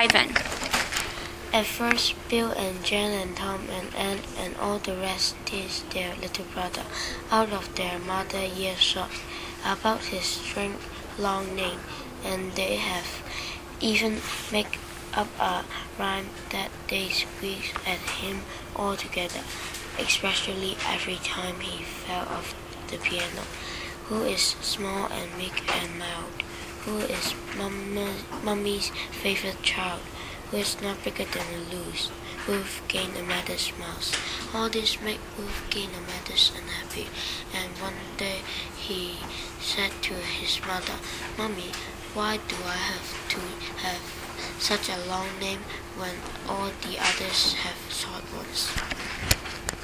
Ivan. At first, Bill and Jan and Tom and Ann and all the rest teased their little brother out of their mother earshot about his strange long name, and they have even made up a rhyme that they squeaked at him all together, especially every time he fell off the piano. Who is small and meek and mild? Who is Mummy's favorite child? Who is not bigger than a loose? Wolfgang Amadeus mouse. All this made Wolfgang Amadeus unhappy, and one day he said to his mother, Mummy, why do I have to have such a long name when all the others have?